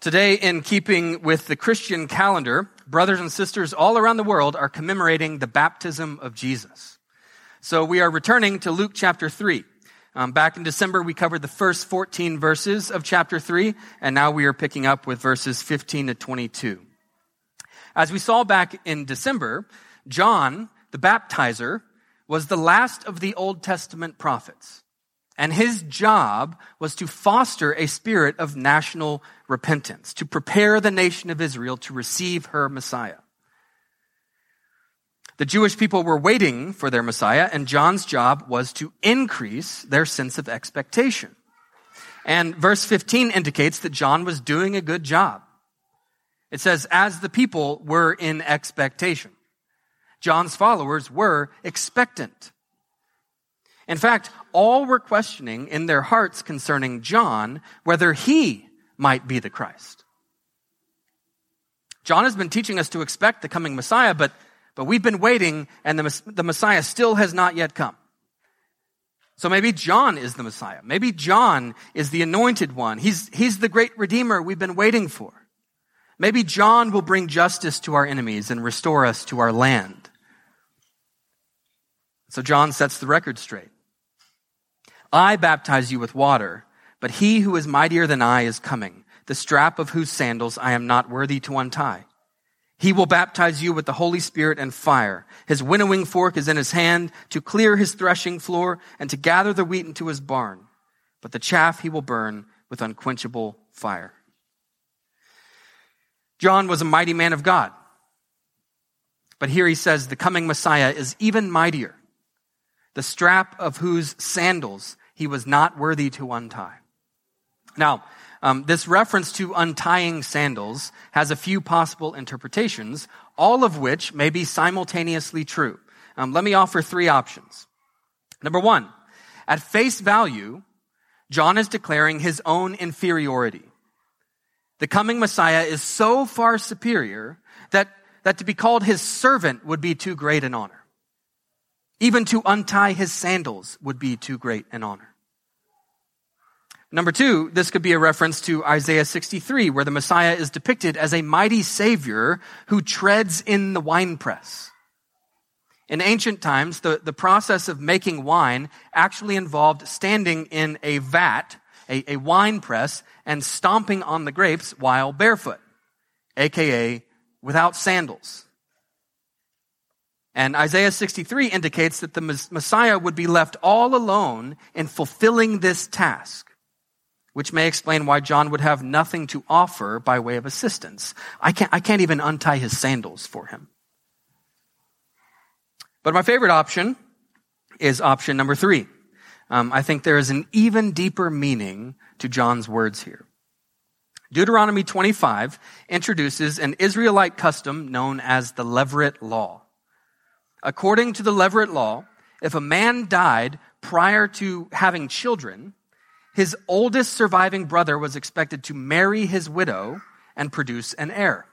Today, in keeping with the Christian calendar, brothers and sisters all around the world are commemorating the baptism of Jesus. So we are returning to Luke chapter 3. Um, back in December, we covered the first 14 verses of chapter 3, and now we are picking up with verses 15 to 22. As we saw back in December, John, the baptizer, was the last of the Old Testament prophets. And his job was to foster a spirit of national repentance, to prepare the nation of Israel to receive her Messiah. The Jewish people were waiting for their Messiah, and John's job was to increase their sense of expectation. And verse 15 indicates that John was doing a good job. It says, as the people were in expectation. John's followers were expectant. In fact, all were questioning in their hearts concerning John whether he might be the Christ. John has been teaching us to expect the coming Messiah, but, but we've been waiting and the, the Messiah still has not yet come. So maybe John is the Messiah. Maybe John is the anointed one. He's, he's the great Redeemer we've been waiting for. Maybe John will bring justice to our enemies and restore us to our land. So John sets the record straight. I baptize you with water, but he who is mightier than I is coming, the strap of whose sandals I am not worthy to untie. He will baptize you with the Holy Spirit and fire. His winnowing fork is in his hand to clear his threshing floor and to gather the wheat into his barn. But the chaff he will burn with unquenchable fire. John was a mighty man of God. But here he says the coming Messiah is even mightier, the strap of whose sandals he was not worthy to untie. Now, um, this reference to untying sandals has a few possible interpretations, all of which may be simultaneously true. Um, let me offer three options. Number one, at face value, John is declaring his own inferiority. The coming Messiah is so far superior that, that to be called his servant would be too great an honor. Even to untie his sandals would be too great an honor. Number two, this could be a reference to Isaiah 63, where the Messiah is depicted as a mighty savior who treads in the winepress. In ancient times, the, the process of making wine actually involved standing in a vat, a, a wine press, and stomping on the grapes while barefoot, aka without sandals. And Isaiah 63 indicates that the Messiah would be left all alone in fulfilling this task which may explain why John would have nothing to offer by way of assistance. I can't, I can't even untie his sandals for him. But my favorite option is option number three. Um, I think there is an even deeper meaning to John's words here. Deuteronomy 25 introduces an Israelite custom known as the Levirate Law. According to the Levirate Law, if a man died prior to having children, his oldest surviving brother was expected to marry his widow and produce an heir.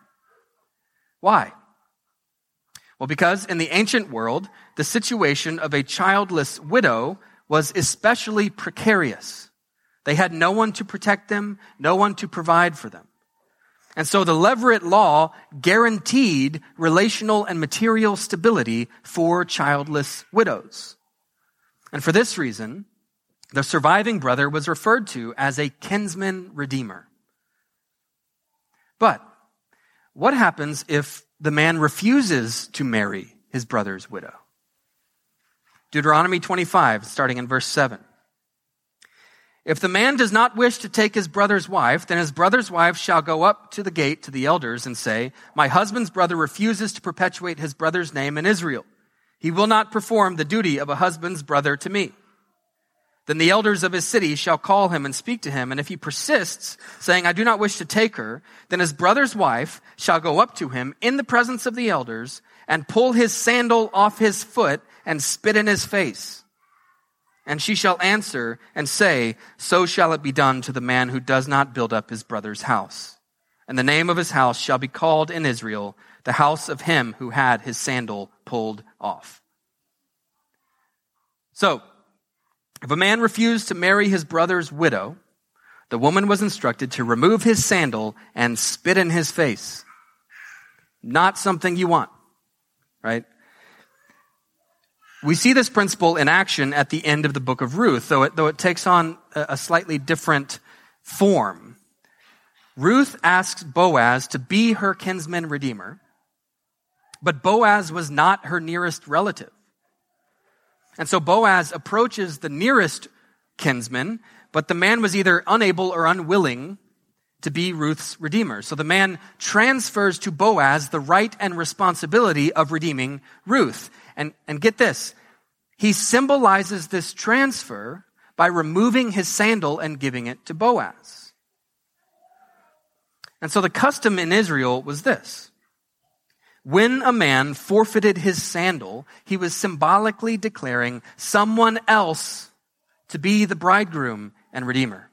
Why? Well, because in the ancient world, the situation of a childless widow was especially precarious. They had no one to protect them, no one to provide for them. And so the Levirate law guaranteed relational and material stability for childless widows. And for this reason, the surviving brother was referred to as a kinsman redeemer. But what happens if the man refuses to marry his brother's widow? Deuteronomy 25, starting in verse 7. If the man does not wish to take his brother's wife, then his brother's wife shall go up to the gate to the elders and say, My husband's brother refuses to perpetuate his brother's name in Israel. He will not perform the duty of a husband's brother to me. Then the elders of his city shall call him and speak to him. And if he persists, saying, I do not wish to take her, then his brother's wife shall go up to him in the presence of the elders and pull his sandal off his foot and spit in his face. And she shall answer and say, So shall it be done to the man who does not build up his brother's house. And the name of his house shall be called in Israel, the house of him who had his sandal pulled off. So, if a man refused to marry his brother's widow, the woman was instructed to remove his sandal and spit in his face. Not something you want, right? We see this principle in action at the end of the book of Ruth, though it, though it takes on a slightly different form. Ruth asks Boaz to be her kinsman redeemer, but Boaz was not her nearest relative. And so Boaz approaches the nearest kinsman, but the man was either unable or unwilling to be Ruth's redeemer. So the man transfers to Boaz the right and responsibility of redeeming Ruth. And, and get this, he symbolizes this transfer by removing his sandal and giving it to Boaz. And so the custom in Israel was this. When a man forfeited his sandal, he was symbolically declaring someone else to be the bridegroom and redeemer.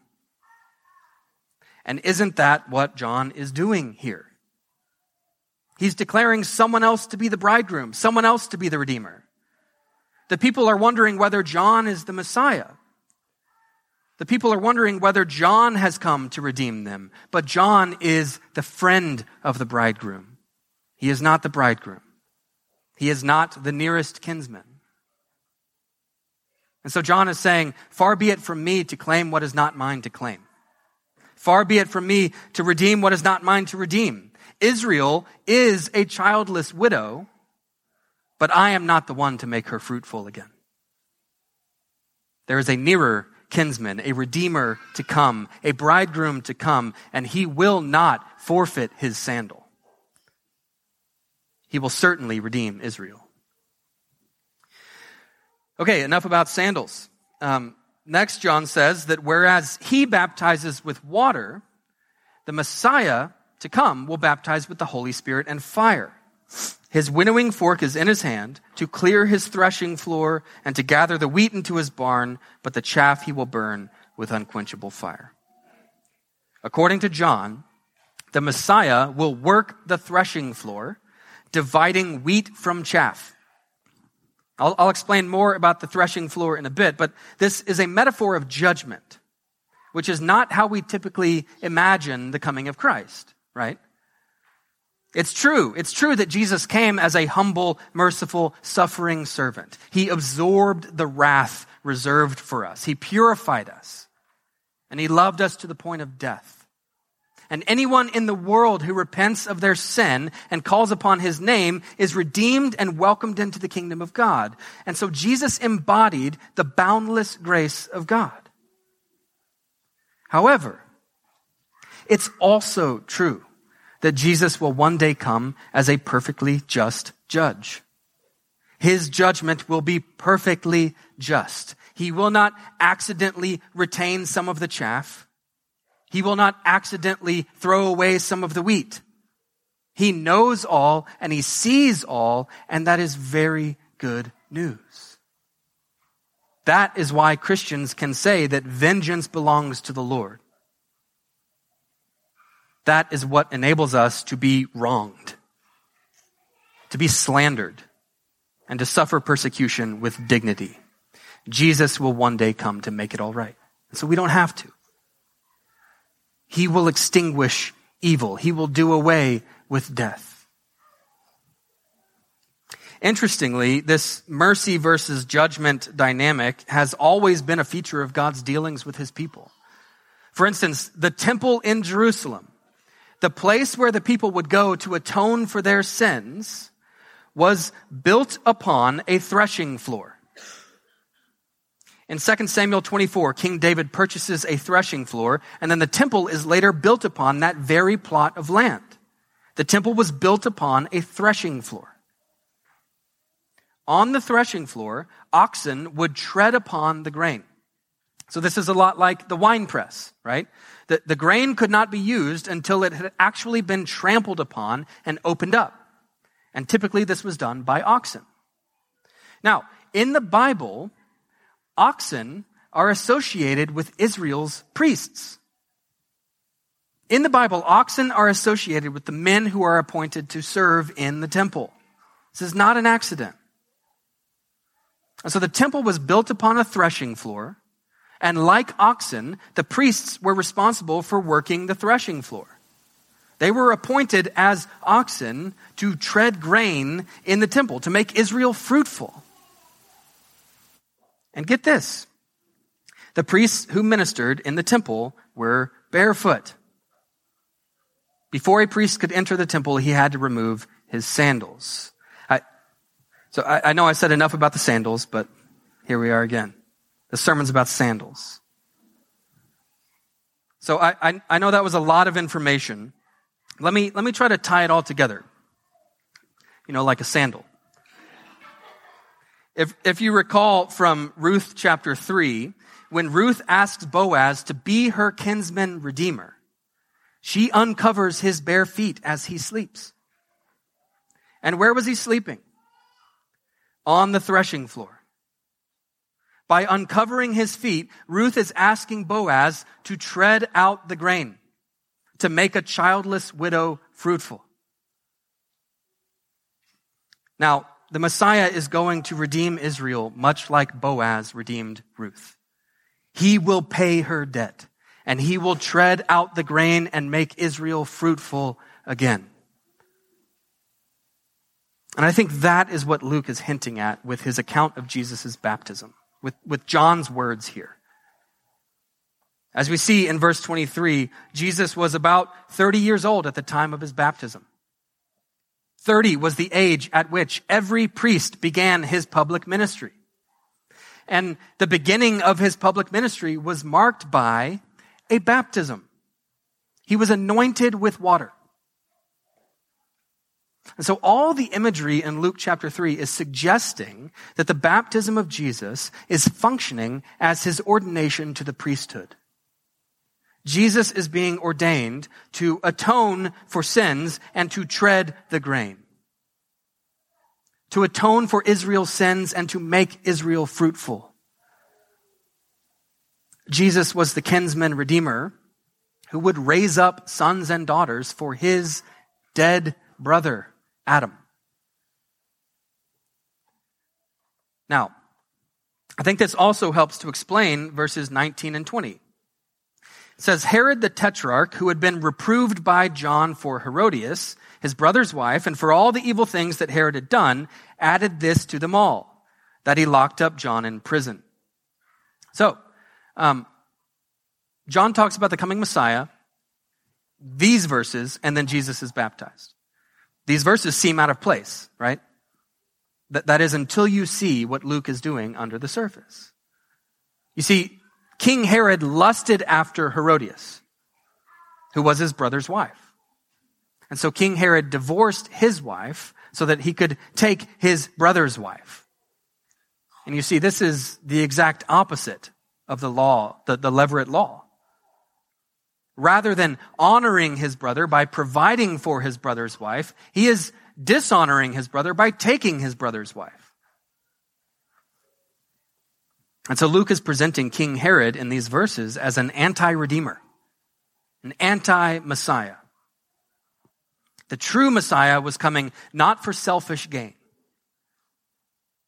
And isn't that what John is doing here? He's declaring someone else to be the bridegroom, someone else to be the redeemer. The people are wondering whether John is the Messiah. The people are wondering whether John has come to redeem them, but John is the friend of the bridegroom. He is not the bridegroom. He is not the nearest kinsman. And so John is saying, far be it from me to claim what is not mine to claim. Far be it from me to redeem what is not mine to redeem. Israel is a childless widow but I am not the one to make her fruitful again. There is a nearer kinsman, a redeemer to come, a bridegroom to come, and he will not forfeit his sandal. He will certainly redeem Israel. Okay, enough about sandals. Um, next, John says that whereas he baptizes with water, the Messiah to come will baptize with the Holy Spirit and fire. His winnowing fork is in his hand to clear his threshing floor and to gather the wheat into his barn, but the chaff he will burn with unquenchable fire. According to John, the Messiah will work the threshing floor, dividing wheat from chaff. I'll, I'll, explain more about the threshing floor in a bit, but this is a metaphor of judgment, which is not how we typically imagine the coming of Christ, right? It's true. It's true that Jesus came as a humble, merciful, suffering servant. He absorbed the wrath reserved for us. He purified us. And he loved us to the point of death. And anyone in the world who repents of their sin and calls upon his name is redeemed and welcomed into the kingdom of God. And so Jesus embodied the boundless grace of God. However, it's also true that Jesus will one day come as a perfectly just judge. His judgment will be perfectly just. He will not accidentally retain some of the chaff. He will not accidentally throw away some of the wheat. He knows all and he sees all, and that is very good news. That is why Christians can say that vengeance belongs to the Lord. That is what enables us to be wronged, to be slandered, and to suffer persecution with dignity. Jesus will one day come to make it all right. So we don't have to. He will extinguish evil. He will do away with death. Interestingly, this mercy versus judgment dynamic has always been a feature of God's dealings with his people. For instance, the temple in Jerusalem the place where the people would go to atone for their sins was built upon a threshing floor. In 2 Samuel 24, King David purchases a threshing floor, and then the temple is later built upon that very plot of land. The temple was built upon a threshing floor. On the threshing floor, oxen would tread upon the grain. So this is a lot like the wine press, right? The, the grain could not be used until it had actually been trampled upon and opened up. And typically this was done by oxen. Now, in the Bible, oxen are associated with Israel's priests. In the Bible, oxen are associated with the men who are appointed to serve in the temple. This is not an accident. And so the temple was built upon a threshing floor And like oxen, the priests were responsible for working the threshing floor. They were appointed as oxen to tread grain in the temple, to make Israel fruitful. And get this the priests who ministered in the temple were barefoot. Before a priest could enter the temple, he had to remove his sandals. I, so I, I know I said enough about the sandals, but here we are again. The sermon's about sandals. So I, I, I know that was a lot of information. Let me, let me try to tie it all together. You know, like a sandal. If, if you recall from Ruth chapter 3, when Ruth asks Boaz to be her kinsman redeemer, she uncovers his bare feet as he sleeps. And where was he sleeping? On the threshing floor. By uncovering his feet, Ruth is asking Boaz to tread out the grain, to make a childless widow fruitful. Now, the Messiah is going to redeem Israel much like Boaz redeemed Ruth. He will pay her debt and he will tread out the grain and make Israel fruitful again. And I think that is what Luke is hinting at with his account of Jesus' baptism, with, with John's words here. As we see in verse 23, Jesus was about 30 years old at the time of his baptism. 30 was the age at which every priest began his public ministry. And the beginning of his public ministry was marked by a baptism. He was anointed with water. And so all the imagery in Luke chapter 3 is suggesting that the baptism of Jesus is functioning as his ordination to the priesthood. Jesus is being ordained to atone for sins and to tread the grain. To atone for Israel's sins and to make Israel fruitful. Jesus was the kinsman redeemer who would raise up sons and daughters for his dead brother, Adam. Now, I think this also helps to explain verses 19 and 20. It says, Herod the Tetrarch, who had been reproved by John for Herodias, his brother's wife, and for all the evil things that Herod had done, added this to them all, that he locked up John in prison. So, um, John talks about the coming Messiah, these verses, and then Jesus is baptized. These verses seem out of place, right? That, that is until you see what Luke is doing under the surface. You see, King Herod lusted after Herodias, who was his brother's wife. And so King Herod divorced his wife so that he could take his brother's wife. And you see, this is the exact opposite of the law, the, the Levirate law. Rather than honoring his brother by providing for his brother's wife, he is dishonoring his brother by taking his brother's wife. And so Luke is presenting King Herod in these verses as an anti-redeemer, an anti-Messiah. The true Messiah was coming not for selfish gain,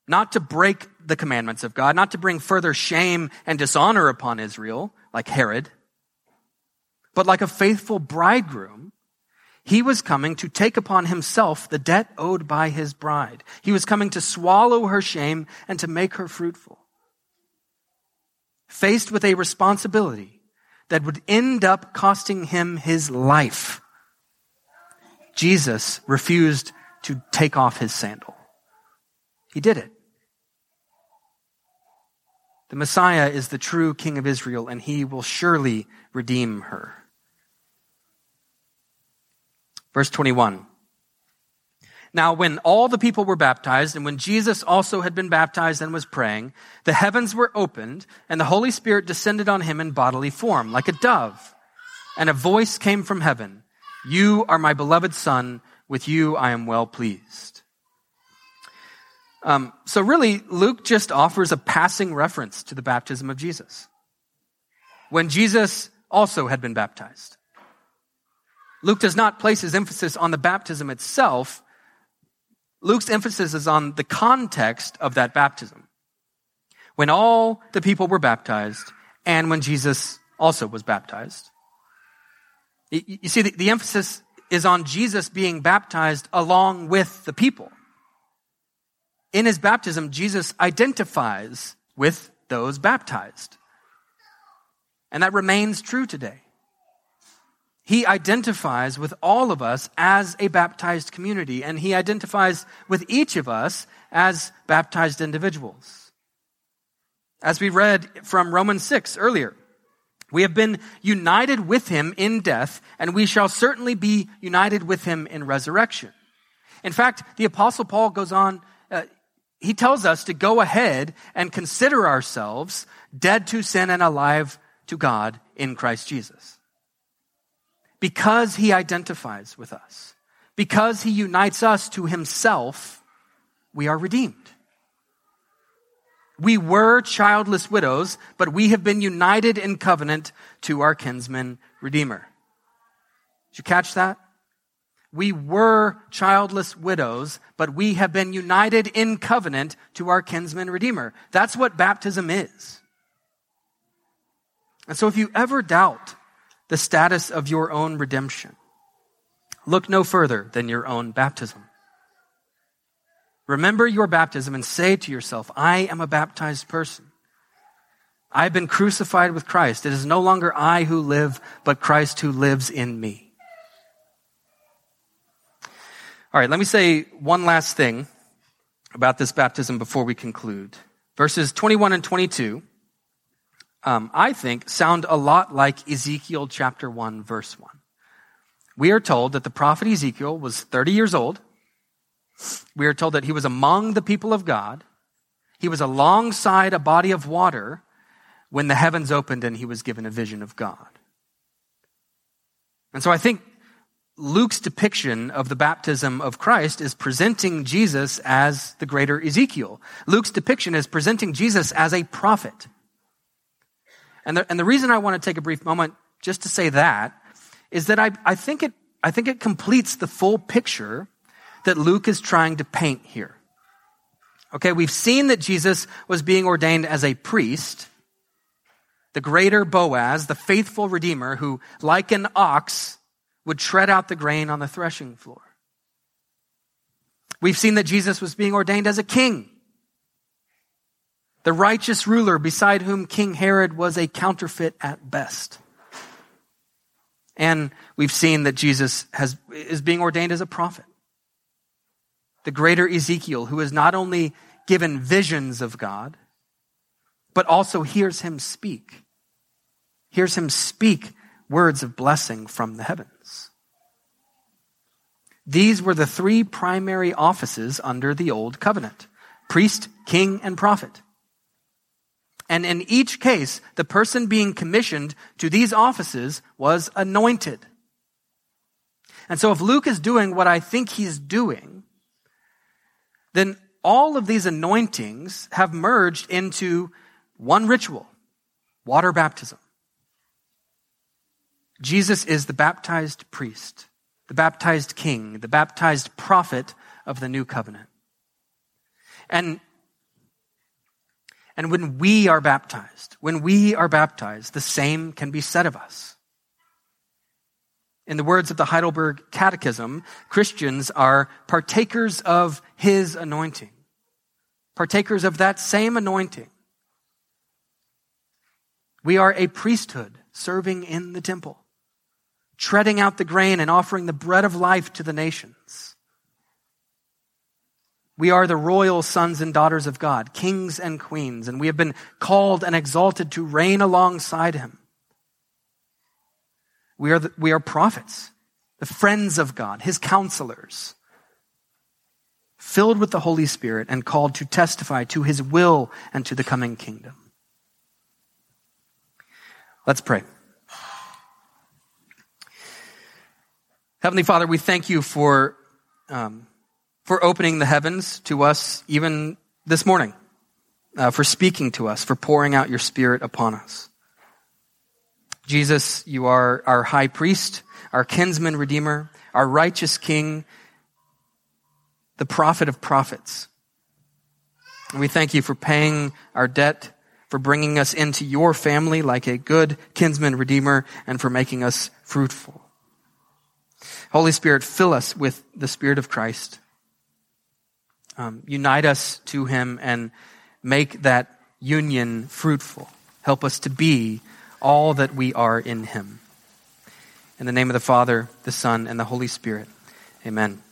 not to break the commandments of God, not to bring further shame and dishonor upon Israel, like Herod, but like a faithful bridegroom, he was coming to take upon himself the debt owed by his bride. He was coming to swallow her shame and to make her fruitful. Faced with a responsibility that would end up costing him his life, Jesus refused to take off his sandal. He did it. The Messiah is the true King of Israel, and he will surely redeem her. Verse 21. Now, when all the people were baptized, and when Jesus also had been baptized and was praying, the heavens were opened, and the Holy Spirit descended on him in bodily form, like a dove. And a voice came from heaven You are my beloved Son, with you I am well pleased. Um, so, really, Luke just offers a passing reference to the baptism of Jesus. When Jesus also had been baptized. Luke does not place his emphasis on the baptism itself. Luke's emphasis is on the context of that baptism. When all the people were baptized, and when Jesus also was baptized. You see, the, emphasis is on Jesus being baptized along with the people. In his baptism, Jesus identifies with those baptized. And that remains true today. He identifies with all of us as a baptized community, and he identifies with each of us as baptized individuals. As we read from Romans 6 earlier, we have been united with him in death, and we shall certainly be united with him in resurrection. In fact, the apostle Paul goes on, uh, he tells us to go ahead and consider ourselves dead to sin and alive to God in Christ Jesus because he identifies with us, because he unites us to himself, we are redeemed. We were childless widows, but we have been united in covenant to our kinsman redeemer. Did you catch that? We were childless widows, but we have been united in covenant to our kinsman redeemer. That's what baptism is. And so if you ever doubt the status of your own redemption. Look no further than your own baptism. Remember your baptism and say to yourself, I am a baptized person. I have been crucified with Christ. It is no longer I who live, but Christ who lives in me. All right, let me say one last thing about this baptism before we conclude. Verses 21 and 22 um, I think, sound a lot like Ezekiel chapter 1, verse 1. We are told that the prophet Ezekiel was 30 years old. We are told that he was among the people of God. He was alongside a body of water when the heavens opened and he was given a vision of God. And so I think Luke's depiction of the baptism of Christ is presenting Jesus as the greater Ezekiel. Luke's depiction is presenting Jesus as a prophet. And the, and the reason I want to take a brief moment just to say that is that I, I think it, I think it completes the full picture that Luke is trying to paint here. Okay, we've seen that Jesus was being ordained as a priest, the greater Boaz, the faithful redeemer who, like an ox, would tread out the grain on the threshing floor. We've seen that Jesus was being ordained as a king, the righteous ruler beside whom King Herod was a counterfeit at best. And we've seen that Jesus has, is being ordained as a prophet. The greater Ezekiel, who is not only given visions of God, but also hears him speak. Hears him speak words of blessing from the heavens. These were the three primary offices under the old covenant priest, king, and prophet. And in each case, the person being commissioned to these offices was anointed. And so if Luke is doing what I think he's doing, then all of these anointings have merged into one ritual, water baptism. Jesus is the baptized priest, the baptized king, the baptized prophet of the new covenant. And and when we are baptized, when we are baptized, the same can be said of us. In the words of the Heidelberg Catechism, Christians are partakers of his anointing, partakers of that same anointing. We are a priesthood serving in the temple, treading out the grain and offering the bread of life to the nations. We are the royal sons and daughters of God, kings and queens, and we have been called and exalted to reign alongside him. We are, the, we are prophets, the friends of God, his counselors, filled with the Holy Spirit and called to testify to his will and to the coming kingdom. Let's pray. Heavenly Father, we thank you for um, for opening the heavens to us even this morning, uh, for speaking to us, for pouring out your spirit upon us. Jesus, you are our high priest, our kinsman redeemer, our righteous king, the prophet of prophets. And we thank you for paying our debt for bringing us into your family like a good kinsman redeemer, and for making us fruitful. Holy Spirit, fill us with the Spirit of Christ. Um, unite us to Him and make that union fruitful. Help us to be all that we are in Him. In the name of the Father, the Son, and the Holy Spirit. Amen.